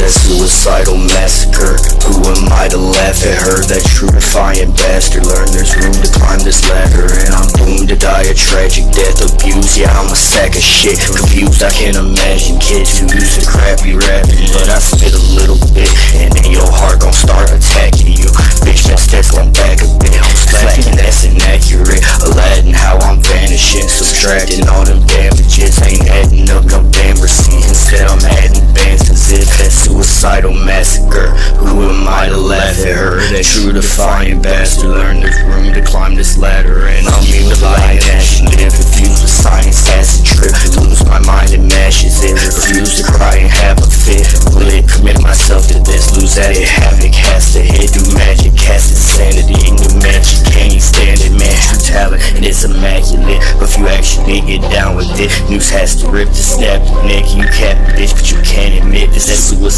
suicidal massacre. Who am I to laugh at her? That true defiant bastard. Learn there's room to climb this ladder. And I'm doomed to die a tragic death. Abused, yeah I'm a sack of shit. Confused, I can't imagine kids who used to crappy rapping But I spit a little bit And then your heart gon' start attacking you. Bitch, that's that's on back a bit I'm slacking, that's inaccurate. Aladdin, how I'm vanishing Subtracting I to at her? True defiant bastard Learn there's room to climb this ladder. And I'm lying action Live confused with science has a trip. Lose my mind and mashes it. Refuse to cry and have a fit. Will it commit myself to this? Lose at it, havoc has to hit. Do magic, cast insanity In the magic, can't stand it Man, true talent, and it's immaculate. But if you actually get down with it Noose has to rip to snap your neck. You cap bitch, but you can't admit This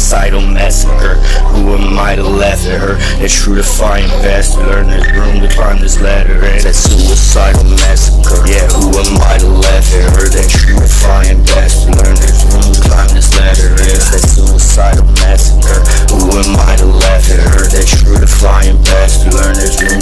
Suicidal massacre. Who am I to laugh at her? It's true to find fast, learn This room to climb this ladder. And that suicidal massacre. Yeah, who am I to laugh at her? That true to find fast, learn This room to climb this ladder. And that suicidal massacre. Who am I to laugh at her? That true to find fast, learn this room